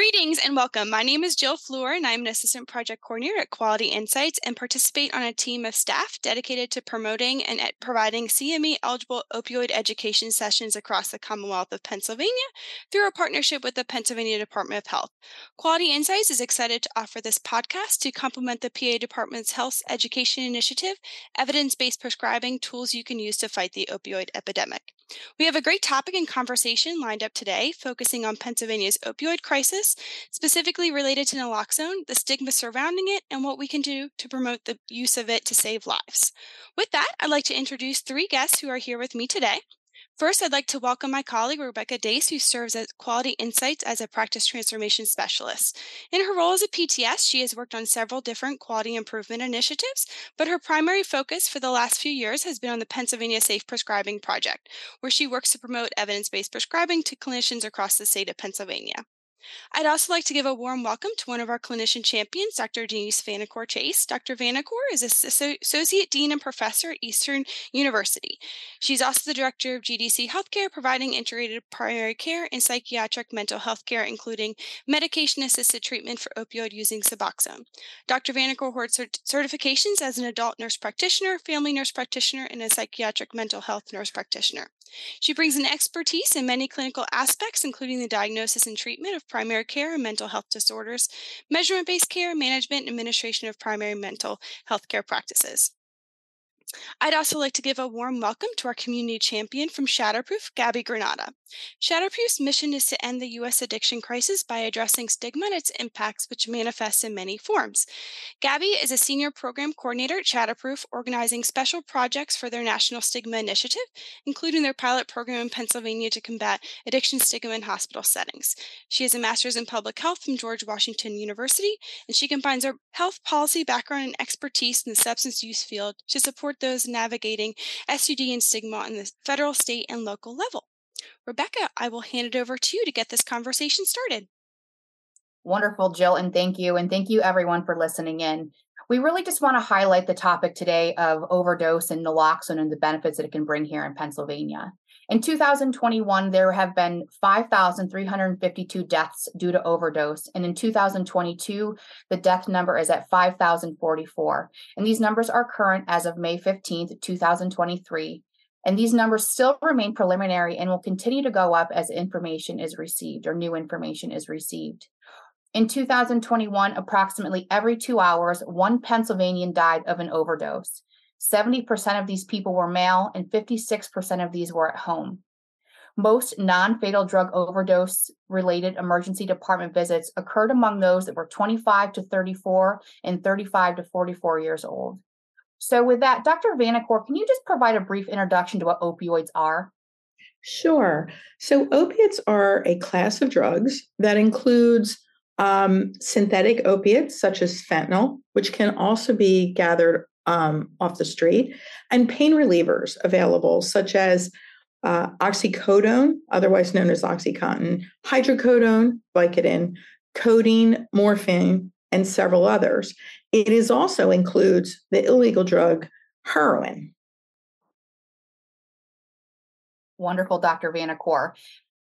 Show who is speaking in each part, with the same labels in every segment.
Speaker 1: Greetings and welcome. My name is Jill Fleur, and I'm an assistant project coordinator at Quality Insights and participate on a team of staff dedicated to promoting and providing CME eligible opioid education sessions across the Commonwealth of Pennsylvania through a partnership with the Pennsylvania Department of Health. Quality Insights is excited to offer this podcast to complement the PA Department's Health Education Initiative, evidence based prescribing tools you can use to fight the opioid epidemic. We have a great topic and conversation lined up today, focusing on Pennsylvania's opioid crisis, specifically related to naloxone, the stigma surrounding it, and what we can do to promote the use of it to save lives. With that, I'd like to introduce three guests who are here with me today. First, I'd like to welcome my colleague, Rebecca Dace, who serves at Quality Insights as a practice transformation specialist. In her role as a PTS, she has worked on several different quality improvement initiatives, but her primary focus for the last few years has been on the Pennsylvania Safe Prescribing Project, where she works to promote evidence based prescribing to clinicians across the state of Pennsylvania. I'd also like to give a warm welcome to one of our clinician champions, Dr. Denise Vanacore Chase. Dr. Vanacore is an Associate Dean and Professor at Eastern University. She's also the Director of GDC Healthcare, providing integrated primary care and psychiatric mental health care, including medication assisted treatment for opioid using Suboxone. Dr. Vanacore holds cert- certifications as an adult nurse practitioner, family nurse practitioner, and a psychiatric mental health nurse practitioner. She brings an expertise in many clinical aspects, including the diagnosis and treatment of primary care and mental health disorders, measurement based care, management, and administration of primary mental health care practices. I'd also like to give a warm welcome to our community champion from Shatterproof, Gabby Granada. Shatterproof's mission is to end the U.S. addiction crisis by addressing stigma and its impacts, which manifests in many forms. Gabby is a senior program coordinator at Shatterproof, organizing special projects for their National Stigma Initiative, including their pilot program in Pennsylvania to combat addiction stigma in hospital settings. She has a master's in public health from George Washington University, and she combines her health policy background and expertise in the substance use field to support those navigating SUD and stigma on the federal, state, and local level. Rebecca, I will hand it over to you to get this conversation started.
Speaker 2: Wonderful, Jill, and thank you. And thank you, everyone, for listening in. We really just want to highlight the topic today of overdose and naloxone and the benefits that it can bring here in Pennsylvania. In 2021, there have been 5,352 deaths due to overdose. And in 2022, the death number is at 5,044. And these numbers are current as of May 15th, 2023. And these numbers still remain preliminary and will continue to go up as information is received or new information is received. In 2021, approximately every two hours, one Pennsylvanian died of an overdose. 70% of these people were male, and 56% of these were at home. Most non fatal drug overdose related emergency department visits occurred among those that were 25 to 34 and 35 to 44 years old. So, with that, Dr. Vanacore, can you just provide a brief introduction to what opioids are?
Speaker 3: Sure. So, opiates are a class of drugs that includes um, synthetic opiates such as fentanyl, which can also be gathered um, off the street, and pain relievers available, such as uh, oxycodone, otherwise known as Oxycontin, hydrocodone, Vicodin, codeine, morphine, and several others. It is also includes the illegal drug heroin.
Speaker 2: Wonderful, Dr. Vanacore.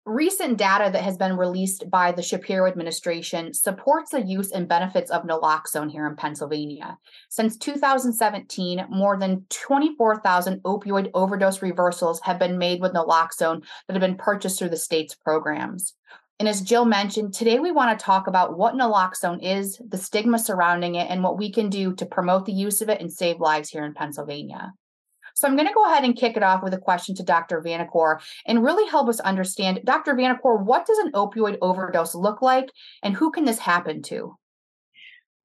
Speaker 2: Recent data that has been released by the Shapiro administration supports the use and benefits of naloxone here in Pennsylvania. Since 2017, more than 24,000 opioid overdose reversals have been made with naloxone that have been purchased through the state's programs. And as Jill mentioned, today we want to talk about what naloxone is, the stigma surrounding it, and what we can do to promote the use of it and save lives here in Pennsylvania. So I'm going to go ahead and kick it off with a question to Dr. Vanacore and really help us understand, Dr. Vanacore, what does an opioid overdose look like and who can this happen to?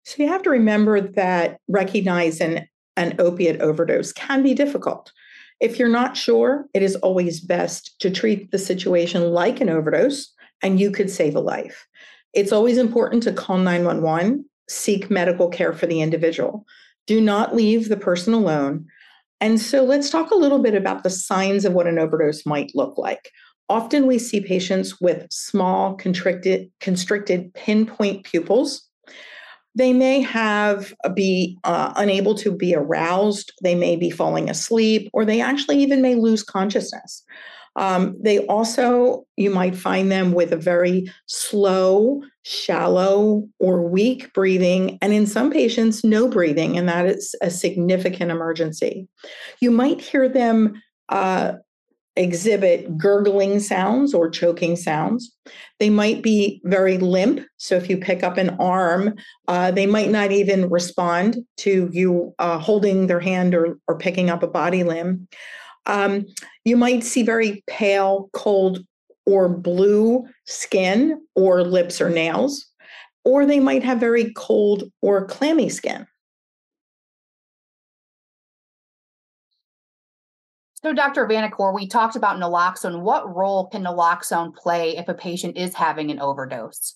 Speaker 3: So you have to remember that recognizing an opiate overdose can be difficult. If you're not sure, it is always best to treat the situation like an overdose and you could save a life. It's always important to call 911, seek medical care for the individual. Do not leave the person alone and so let's talk a little bit about the signs of what an overdose might look like. Often we see patients with small, constricted, constricted pinpoint pupils. They may have uh, be uh, unable to be aroused. They may be falling asleep, or they actually even may lose consciousness. Um, they also, you might find them with a very slow, shallow, or weak breathing, and in some patients, no breathing, and that is a significant emergency. You might hear them uh, exhibit gurgling sounds or choking sounds. They might be very limp. So if you pick up an arm, uh, they might not even respond to you uh, holding their hand or, or picking up a body limb. Um, you might see very pale, cold, or blue skin or lips or nails, or they might have very cold or clammy skin.
Speaker 2: So, Dr. Vanacore, we talked about naloxone. What role can naloxone play if a patient is having an overdose?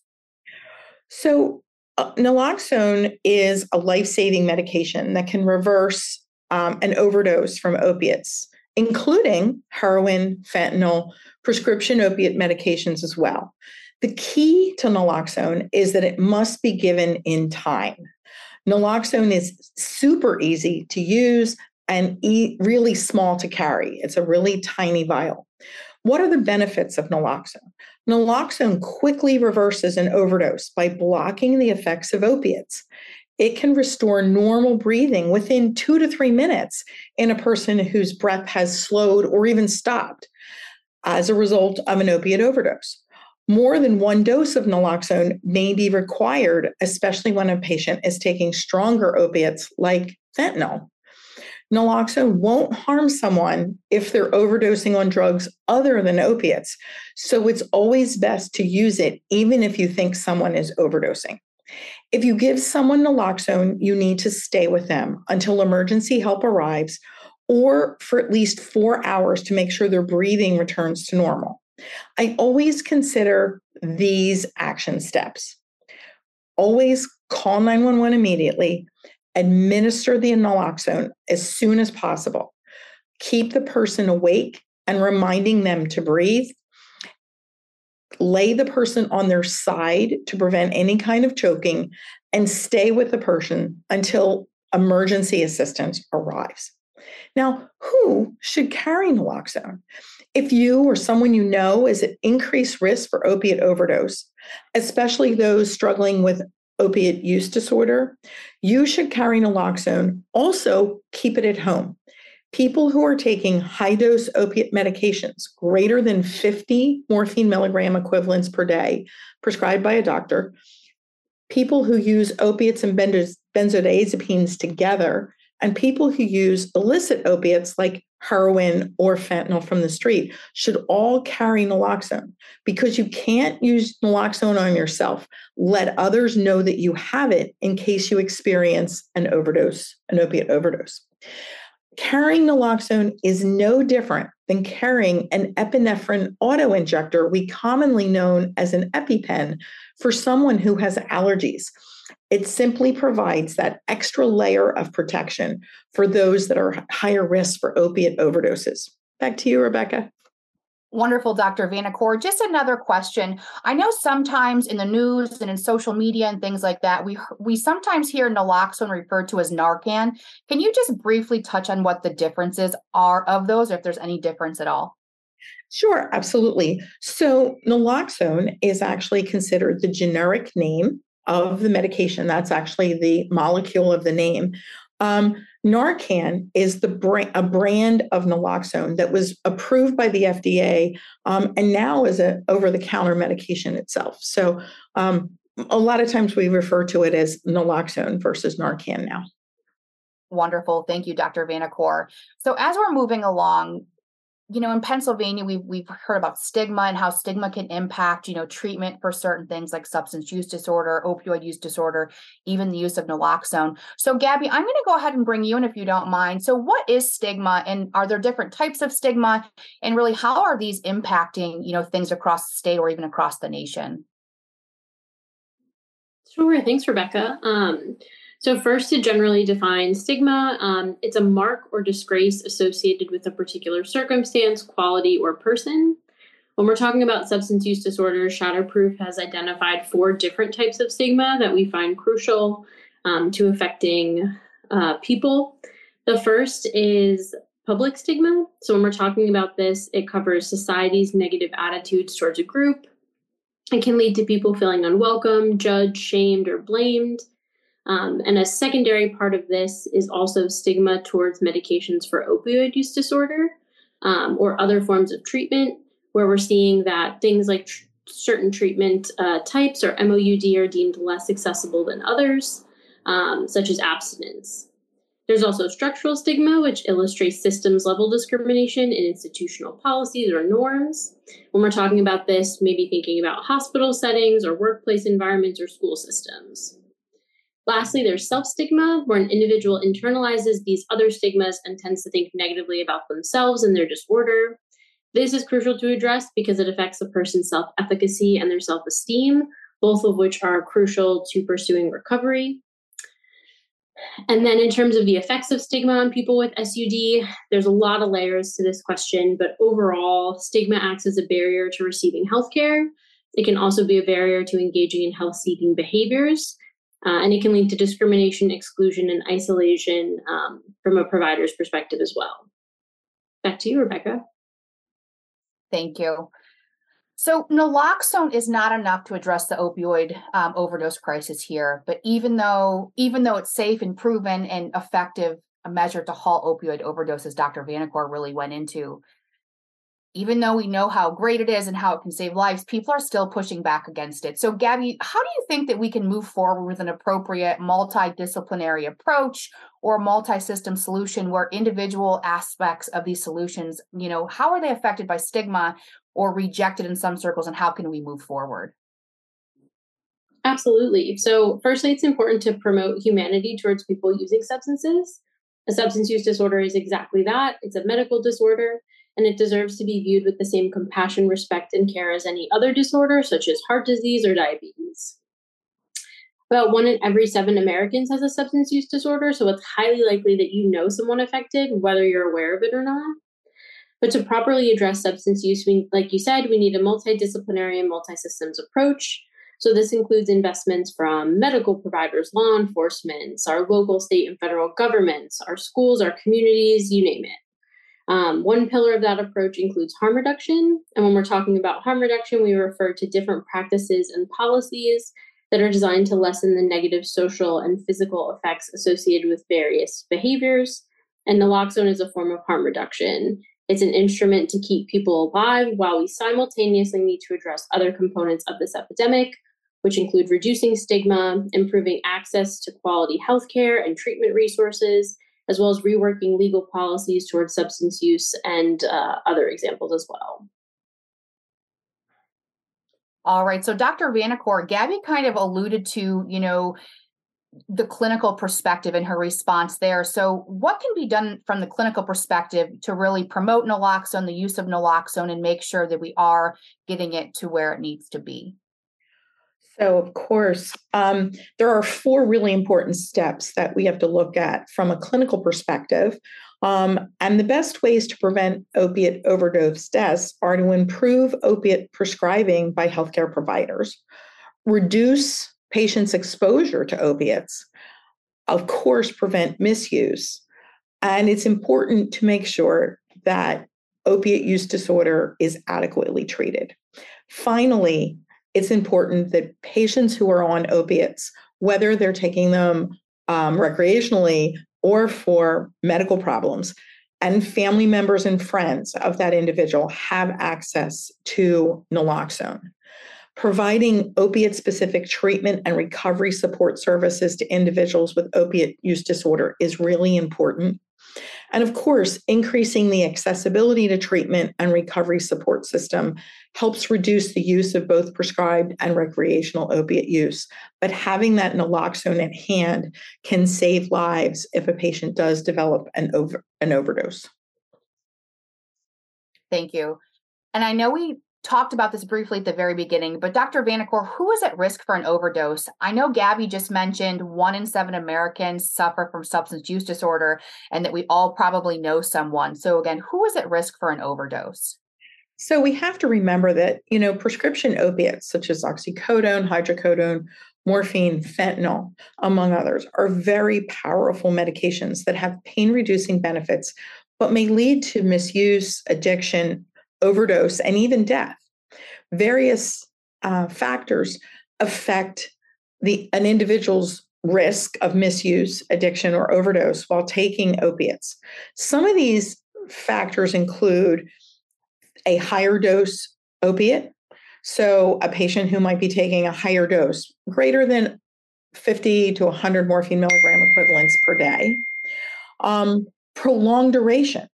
Speaker 3: So, uh, naloxone is a life saving medication that can reverse um, an overdose from opiates, including heroin, fentanyl, prescription opiate medications as well. The key to naloxone is that it must be given in time. Naloxone is super easy to use and e- really small to carry. It's a really tiny vial. What are the benefits of naloxone? Naloxone quickly reverses an overdose by blocking the effects of opiates. It can restore normal breathing within two to three minutes in a person whose breath has slowed or even stopped as a result of an opiate overdose. More than one dose of naloxone may be required, especially when a patient is taking stronger opiates like fentanyl. Naloxone won't harm someone if they're overdosing on drugs other than opiates. So it's always best to use it, even if you think someone is overdosing. If you give someone naloxone, you need to stay with them until emergency help arrives or for at least four hours to make sure their breathing returns to normal. I always consider these action steps. Always call 911 immediately administer the naloxone as soon as possible. Keep the person awake and reminding them to breathe. Lay the person on their side to prevent any kind of choking and stay with the person until emergency assistance arrives. Now, who should carry naloxone? If you or someone you know is at increased risk for opiate overdose, especially those struggling with opiate use disorder, you should carry naloxone. Also, keep it at home. People who are taking high dose opiate medications, greater than 50 morphine milligram equivalents per day, prescribed by a doctor, people who use opiates and benzodiazepines together, and people who use illicit opiates like heroin or fentanyl from the street should all carry naloxone because you can't use naloxone on yourself. Let others know that you have it in case you experience an overdose, an opiate overdose. Carrying naloxone is no different than carrying an epinephrine autoinjector, we commonly known as an EpiPen, for someone who has allergies. It simply provides that extra layer of protection for those that are higher risk for opiate overdoses. Back to you, Rebecca.
Speaker 2: Wonderful, Dr. Vanacore. Just another question. I know sometimes in the news and in social media and things like that, we we sometimes hear naloxone referred to as Narcan. Can you just briefly touch on what the differences are of those, or if there's any difference at all?
Speaker 3: Sure, absolutely. So naloxone is actually considered the generic name of the medication. That's actually the molecule of the name. Um, Narcan is the brand, a brand of naloxone that was approved by the FDA um, and now is a over-the-counter medication itself. So um, a lot of times we refer to it as naloxone versus Narcan now.
Speaker 2: Wonderful. Thank you, Dr. Vanacore. So as we're moving along, you know, in Pennsylvania, we've we've heard about stigma and how stigma can impact, you know, treatment for certain things like substance use disorder, opioid use disorder, even the use of naloxone. So, Gabby, I'm going to go ahead and bring you in if you don't mind. So, what is stigma, and are there different types of stigma, and really, how are these impacting, you know, things across the state or even across the nation?
Speaker 4: Sure. Thanks, Rebecca. Um, so, first, to generally define stigma, um, it's a mark or disgrace associated with a particular circumstance, quality, or person. When we're talking about substance use disorders, Shatterproof has identified four different types of stigma that we find crucial um, to affecting uh, people. The first is public stigma. So when we're talking about this, it covers society's negative attitudes towards a group. It can lead to people feeling unwelcome, judged, shamed, or blamed. Um, and a secondary part of this is also stigma towards medications for opioid use disorder um, or other forms of treatment, where we're seeing that things like tr- certain treatment uh, types or MOUD are deemed less accessible than others, um, such as abstinence. There's also structural stigma, which illustrates systems level discrimination in institutional policies or norms. When we're talking about this, maybe thinking about hospital settings or workplace environments or school systems. Lastly, there's self stigma, where an individual internalizes these other stigmas and tends to think negatively about themselves and their disorder. This is crucial to address because it affects a person's self efficacy and their self esteem, both of which are crucial to pursuing recovery. And then, in terms of the effects of stigma on people with SUD, there's a lot of layers to this question, but overall, stigma acts as a barrier to receiving healthcare. It can also be a barrier to engaging in health seeking behaviors, uh, and it can lead to discrimination, exclusion, and isolation um, from a provider's perspective as well. Back to you, Rebecca.
Speaker 2: Thank you. So naloxone is not enough to address the opioid um, overdose crisis here. But even though even though it's safe and proven and effective a measure to halt opioid overdoses, Dr. Vanacore really went into, even though we know how great it is and how it can save lives, people are still pushing back against it. So, Gabby, how do you think that we can move forward with an appropriate multidisciplinary approach or multi-system solution where individual aspects of these solutions, you know, how are they affected by stigma or rejected in some circles and how can we move forward?
Speaker 4: Absolutely. So, firstly, it's important to promote humanity towards people using substances. A substance use disorder is exactly that it's a medical disorder, and it deserves to be viewed with the same compassion, respect, and care as any other disorder, such as heart disease or diabetes. About one in every seven Americans has a substance use disorder, so it's highly likely that you know someone affected, whether you're aware of it or not. But to properly address substance use, we, like you said, we need a multidisciplinary and multi-systems approach. So this includes investments from medical providers, law enforcement, our local, state, and federal governments, our schools, our communities, you name it. Um, one pillar of that approach includes harm reduction. And when we're talking about harm reduction, we refer to different practices and policies that are designed to lessen the negative social and physical effects associated with various behaviors. And naloxone is a form of harm reduction. It's an instrument to keep people alive while we simultaneously need to address other components of this epidemic, which include reducing stigma, improving access to quality healthcare and treatment resources, as well as reworking legal policies towards substance use and uh, other examples as well.
Speaker 2: All right. So, Dr. Vanacore, Gabby kind of alluded to, you know, the clinical perspective and her response there. So, what can be done from the clinical perspective to really promote naloxone, the use of naloxone, and make sure that we are getting it to where it needs to be?
Speaker 3: So, of course, um, there are four really important steps that we have to look at from a clinical perspective. Um, and the best ways to prevent opiate overdose deaths are to improve opiate prescribing by healthcare providers, reduce patients' exposure to opiates, of course, prevent misuse. And it's important to make sure that opiate use disorder is adequately treated. Finally, it's important that patients who are on opiates, whether they're taking them um, recreationally or for medical problems, and family members and friends of that individual have access to naloxone providing opiate specific treatment and recovery support services to individuals with opiate use disorder is really important. And of course, increasing the accessibility to treatment and recovery support system helps reduce the use of both prescribed and recreational opiate use. But having that naloxone at hand can save lives if a patient does develop an, over, an overdose.
Speaker 2: Thank you. And I know we talked about this briefly at the very beginning, but Dr. Vanacore, who is at risk for an overdose? I know Gabby just mentioned one in seven Americans suffer from substance use disorder and that we all probably know someone. So, again, who is at risk for an overdose?
Speaker 3: So we have to remember that, you know, prescription opiates such as oxycodone, hydrocodone, morphine, fentanyl, among others, are very powerful medications that have pain reducing benefits but may lead to misuse, addiction, overdose, and even death. Various uh, factors affect the an individual's risk of misuse, addiction, or overdose while taking opiates. Some of these factors include a higher dose opiate. So, a patient who might be taking a higher dose, greater than 50 to 100 morphine milligram equivalents per day. Um, prolonged duration.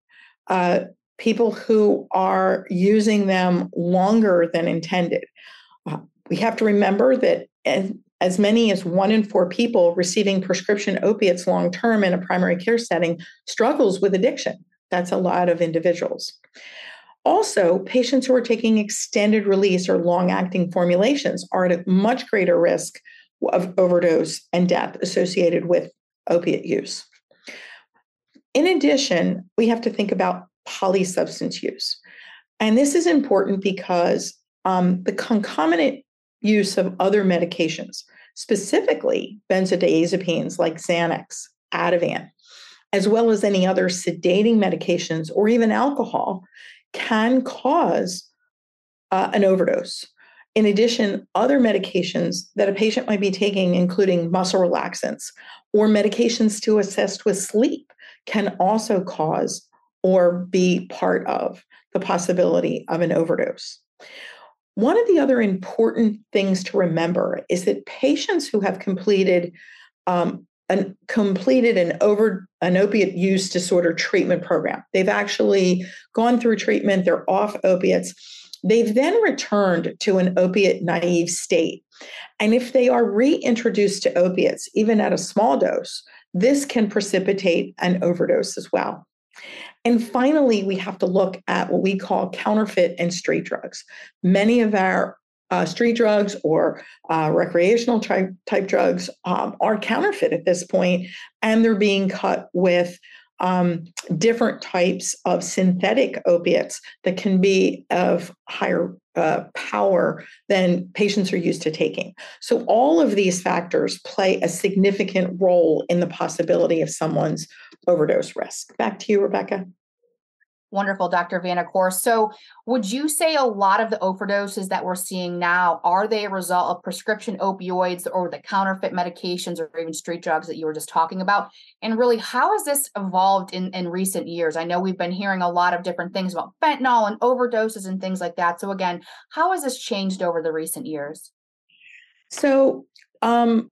Speaker 3: Uh, people who are using them longer than intended. Uh, we have to remember that as, as many as one in four people receiving prescription opiates long term in a primary care setting struggles with addiction. That's a lot of individuals. Also, patients who are taking extended release or long acting formulations are at a much greater risk of overdose and death associated with opiate use. In addition, we have to think about polysubstance use. And this is important because um, the concomitant use of other medications, specifically benzodiazepines like Xanax, Ativan, as well as any other sedating medications or even alcohol, can cause uh, an overdose. In addition, other medications that a patient might be taking, including muscle relaxants or medications to assist with sleep, can also cause or be part of the possibility of an overdose. One of the other important things to remember is that patients who have completed um, an completed an over an opiate use disorder treatment program. They've actually gone through treatment, they're off opiates They've then returned to an opiate naive state. And if they are reintroduced to opiates, even at a small dose, this can precipitate an overdose as well. And finally, we have to look at what we call counterfeit and street drugs. Many of our uh, street drugs or uh, recreational type, type drugs um, are counterfeit at this point, and they're being cut with um, different types of synthetic opiates that can be of higher uh, power than patients are used to taking. So, all of these factors play a significant role in the possibility of someone's overdose risk. Back to you, Rebecca.
Speaker 2: Wonderful, Dr. Vanacore. So, would you say a lot of the overdoses that we're seeing now are they a result of prescription opioids or the counterfeit medications or even street drugs that you were just talking about? And really, how has this evolved in, in recent years? I know we've been hearing a lot of different things about fentanyl and overdoses and things like that. So, again, how has this changed over the recent years?
Speaker 3: So, um,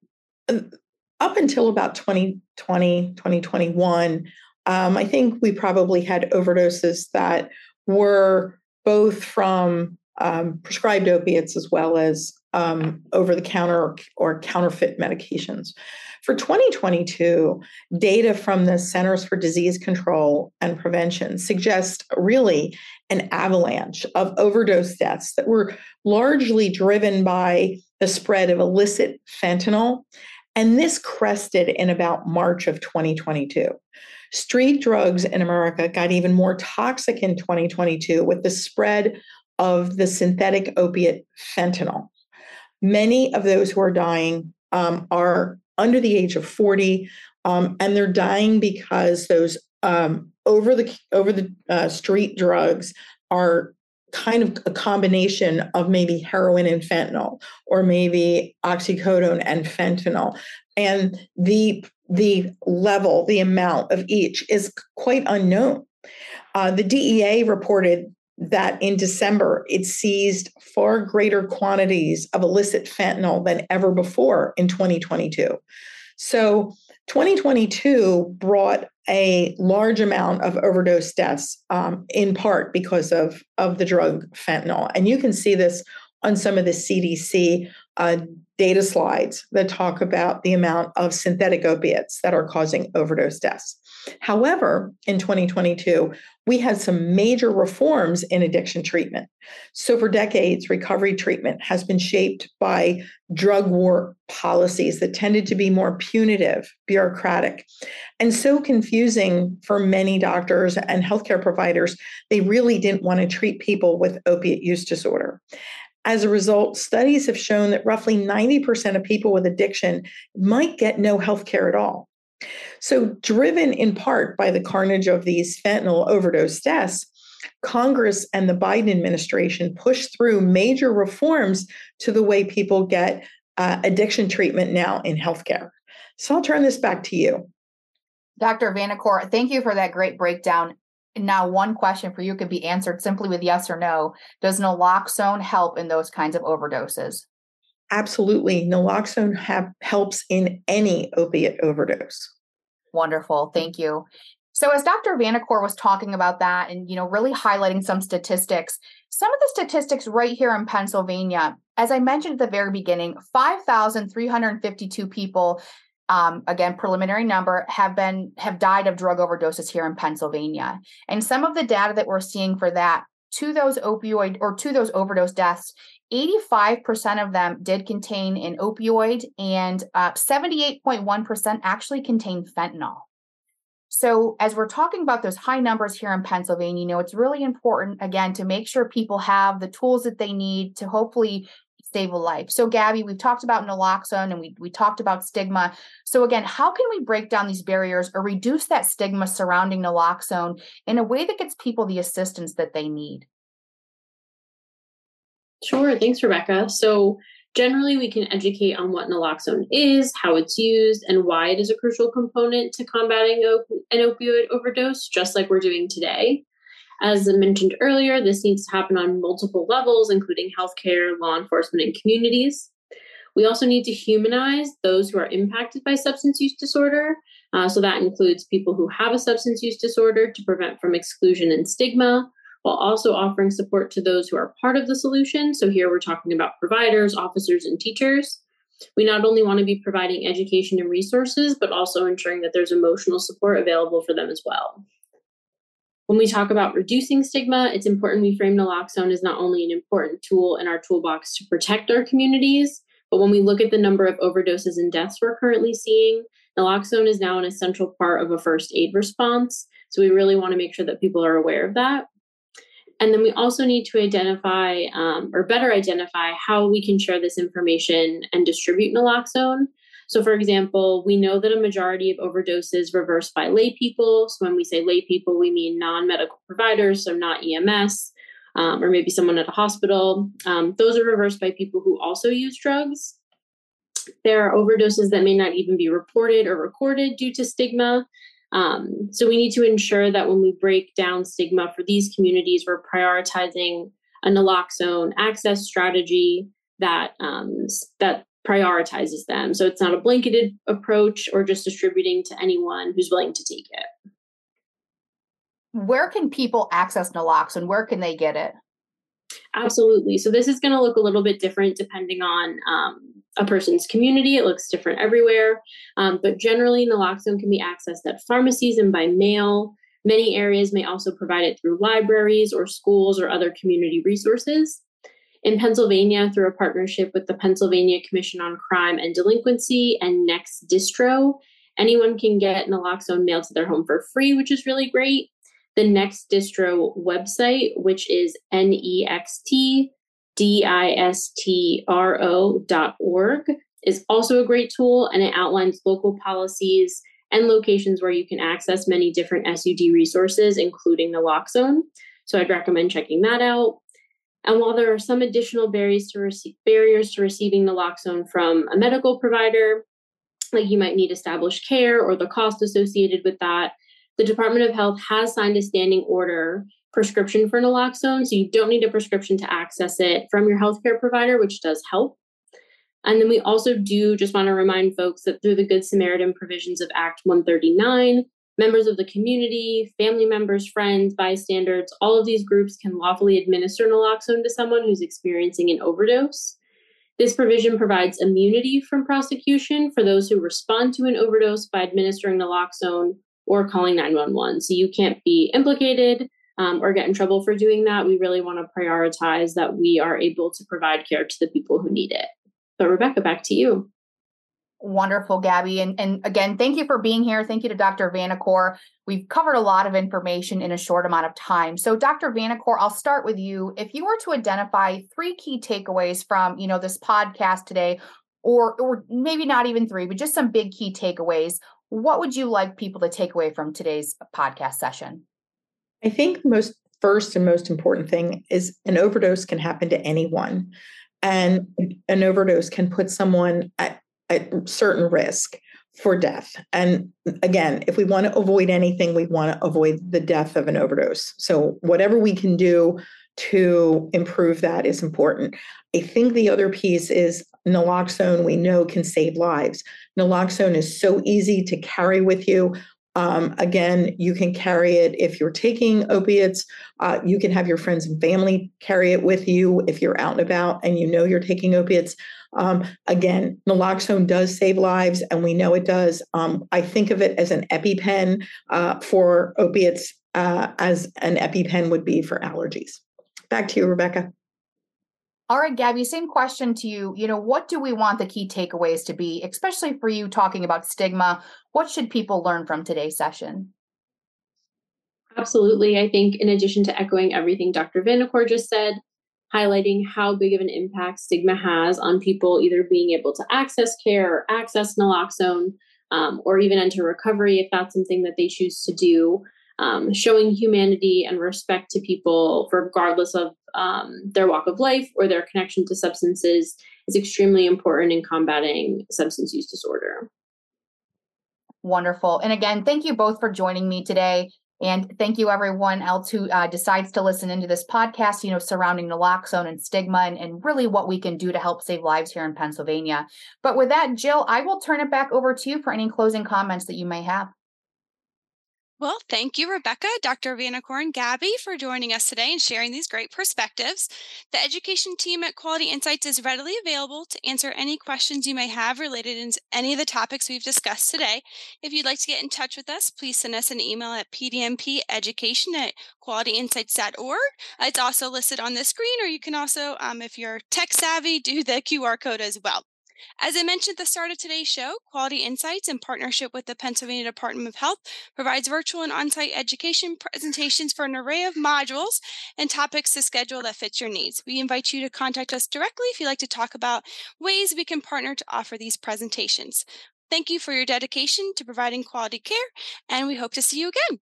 Speaker 3: up until about 2020, 2021, um, I think we probably had overdoses that were both from um, prescribed opiates as well as um, over the counter or, or, counterfeit medications. For 2022, data from the Centers for Disease Control and Prevention suggest really an avalanche of overdose deaths that were largely driven by the spread of illicit fentanyl. And this crested in about March of 2022. Street drugs in America got even more toxic in 2022 with the spread of the synthetic opiate fentanyl. Many of those who are dying um, are under the age of 40, um, and they're dying because those um, over the over the uh, street drugs are kind of a combination of maybe heroin and fentanyl, or maybe oxycodone and fentanyl. And the the level, the amount of each is quite unknown. Uh, the DEA reported that in December it seized far greater quantities of illicit fentanyl than ever before in 2022. So 2022 brought a large amount of overdose deaths, um, in part because of, of the drug fentanyl. And you can see this on some of the CDC uh, data slides that talk about the amount of synthetic opiates that are causing overdose deaths. However, in 2022, we had some major reforms in addiction treatment. So, for decades, recovery treatment has been shaped by drug war policies that tended to be more punitive, bureaucratic, and so confusing for many doctors and healthcare providers. They really didn't want to treat people with opiate use disorder. As a result, studies have shown that roughly 90% of people with addiction might get no health care at all. So, driven in part by the carnage of these fentanyl overdose deaths, Congress and the Biden administration pushed through major reforms to the way people get uh, addiction treatment now in healthcare. So I'll turn this back to you.
Speaker 2: Dr. Vanacore, thank you for that great breakdown. Now, one question for you could be answered simply with yes or no. Does naloxone help in those kinds of overdoses?
Speaker 3: Absolutely. Naloxone have, helps in any opiate overdose.
Speaker 2: Wonderful. Thank you. So as Dr. Vanacore was talking about that and you know really highlighting some statistics, some of the statistics right here in Pennsylvania, as I mentioned at the very beginning, 5,352 people um, again preliminary number have been have died of drug overdoses here in pennsylvania. And some of the data that we're seeing for that to those opioid or to those overdose deaths 85% of them did contain an opioid and uh, 78.1% actually contained fentanyl. So, as we're talking about those high numbers here in Pennsylvania, you know, it's really important, again, to make sure people have the tools that they need to hopefully a life. So, Gabby, we've talked about naloxone and we, we talked about stigma. So, again, how can we break down these barriers or reduce that stigma surrounding naloxone in a way that gets people the assistance that they need?
Speaker 4: Sure. Thanks, Rebecca. So, Generally, we can educate on what naloxone is, how it's used, and why it is a crucial component to combating op- an opioid overdose, just like we're doing today. As I mentioned earlier, this needs to happen on multiple levels, including healthcare, law enforcement, and communities. We also need to humanize those who are impacted by substance use disorder. Uh, so that includes people who have a substance use disorder to prevent from exclusion and stigma, while also offering support to those who are part of the solution. So here we're talking about providers, officers, and teachers. We not only want to be providing education and resources, but also ensuring that there's emotional support available for them as well. When we talk about reducing stigma, it's important we frame naloxone as not only an important tool in our toolbox to protect our communities, but when we look at the number of overdoses and deaths we're currently seeing, naloxone is now an essential part of a first aid response. So we really want to make sure that people are aware of that. And then we also need to identify um, or better identify how we can share this information and distribute naloxone. So, for example, we know that a majority of overdoses reverse by lay people. So, when we say lay people, we mean non medical providers, so not EMS, um, or maybe someone at a hospital. Um, those are reversed by people who also use drugs. There are overdoses that may not even be reported or recorded due to stigma. Um, so we need to ensure that when we break down stigma for these communities, we're prioritizing a naloxone access strategy that um, that prioritizes them. So it's not a blanketed approach or just distributing to anyone who's willing to take it.
Speaker 2: Where can people access naloxone? Where can they get it?
Speaker 4: Absolutely. So this is going to look a little bit different depending on um, a person's community. It looks different everywhere. Um, but generally, naloxone can be accessed at pharmacies and by mail. Many areas may also provide it through libraries or schools or other community resources. In Pennsylvania, through a partnership with the Pennsylvania Commission on Crime and Delinquency and Next Distro, anyone can get naloxone mailed to their home for free, which is really great. The Next Distro website, which is n e x t d i s t r o dot org, is also a great tool and it outlines local policies and locations where you can access many different SUD resources, including the naloxone. So I'd recommend checking that out. And while there are some additional barriers to, rece- barriers to receiving naloxone from a medical provider, like you might need established care or the cost associated with that, the Department of Health has signed a standing order prescription for naloxone. So you don't need a prescription to access it from your healthcare provider, which does help. And then we also do just want to remind folks that through the Good Samaritan provisions of Act 139, members of the community, family members, friends, bystanders, all of these groups can lawfully administer naloxone to someone who's experiencing an overdose. This provision provides immunity from prosecution for those who respond to an overdose by administering naloxone or calling 911. So you can't be implicated um, or get in trouble for doing that. We really want to prioritize that we are able to provide care to the people who need it. But Rebecca, back to you.
Speaker 2: Wonderful, Gabby. And, and again, thank you for being here. Thank you to Dr. Vanacore. We've covered a lot of information in a short amount of time. So, Dr. Vanacore, I'll start with you. If you were to identify three key takeaways from, you know, this podcast today, or or maybe not even three, but just some big key takeaways, what would you like people to take away from today's podcast session?
Speaker 3: I think the most first and most important thing is an overdose can happen to anyone. And an overdose can put someone at, at certain risk for death. And again, if we want to avoid anything, we want to avoid the death of an overdose. So, whatever we can do to improve that is important. I think the other piece is naloxone, we know can save lives. Naloxone is so easy to carry with you. Um, again, you can carry it if you're taking opiates. Uh, you can have your friends and family carry it with you if you're out and about and you know you're taking opiates. Um, again, naloxone does save lives, and we know it does. Um, I think of it as an EpiPen uh, for opiates, uh, as an EpiPen would be for allergies. Back to you, Rebecca.
Speaker 2: All right, Gabby, same question to you. You know, what do we want the key takeaways to be, especially for you talking about stigma? What should people learn from today's session?
Speaker 4: Absolutely. I think, in addition to echoing everything Dr. Vanacore just said, highlighting how big of an impact stigma has on people either being able to access care or access naloxone um, or even enter recovery if that's something that they choose to do um, showing humanity and respect to people, regardless of um, their walk of life or their connection to substances, is extremely important in combating substance use disorder.
Speaker 2: Wonderful. And again, thank you both for joining me today. And thank you, everyone else who uh, decides to listen into this podcast, you know, surrounding naloxone and stigma and, and really what we can do to help save lives here in Pennsylvania. But with that, Jill, I will turn it back over to you for any closing comments that you may have.
Speaker 1: Well, thank you, Rebecca, Dr. Vanacore, and Gabby for joining us today and sharing these great perspectives. The education team at Quality Insights is readily available to answer any questions you may have related to any of the topics we've discussed today. If you'd like to get in touch with us, please send us an email at pdmpeducation at qualityinsights.org. It's also listed on the screen, or you can also, um, if you're tech savvy, do the QR code as well. As I mentioned at the start of today's show, Quality Insights, in partnership with the Pennsylvania Department of Health, provides virtual and on site education presentations for an array of modules and topics to schedule that fits your needs. We invite you to contact us directly if you'd like to talk about ways we can partner to offer these presentations. Thank you for your dedication to providing quality care, and we hope to see you again.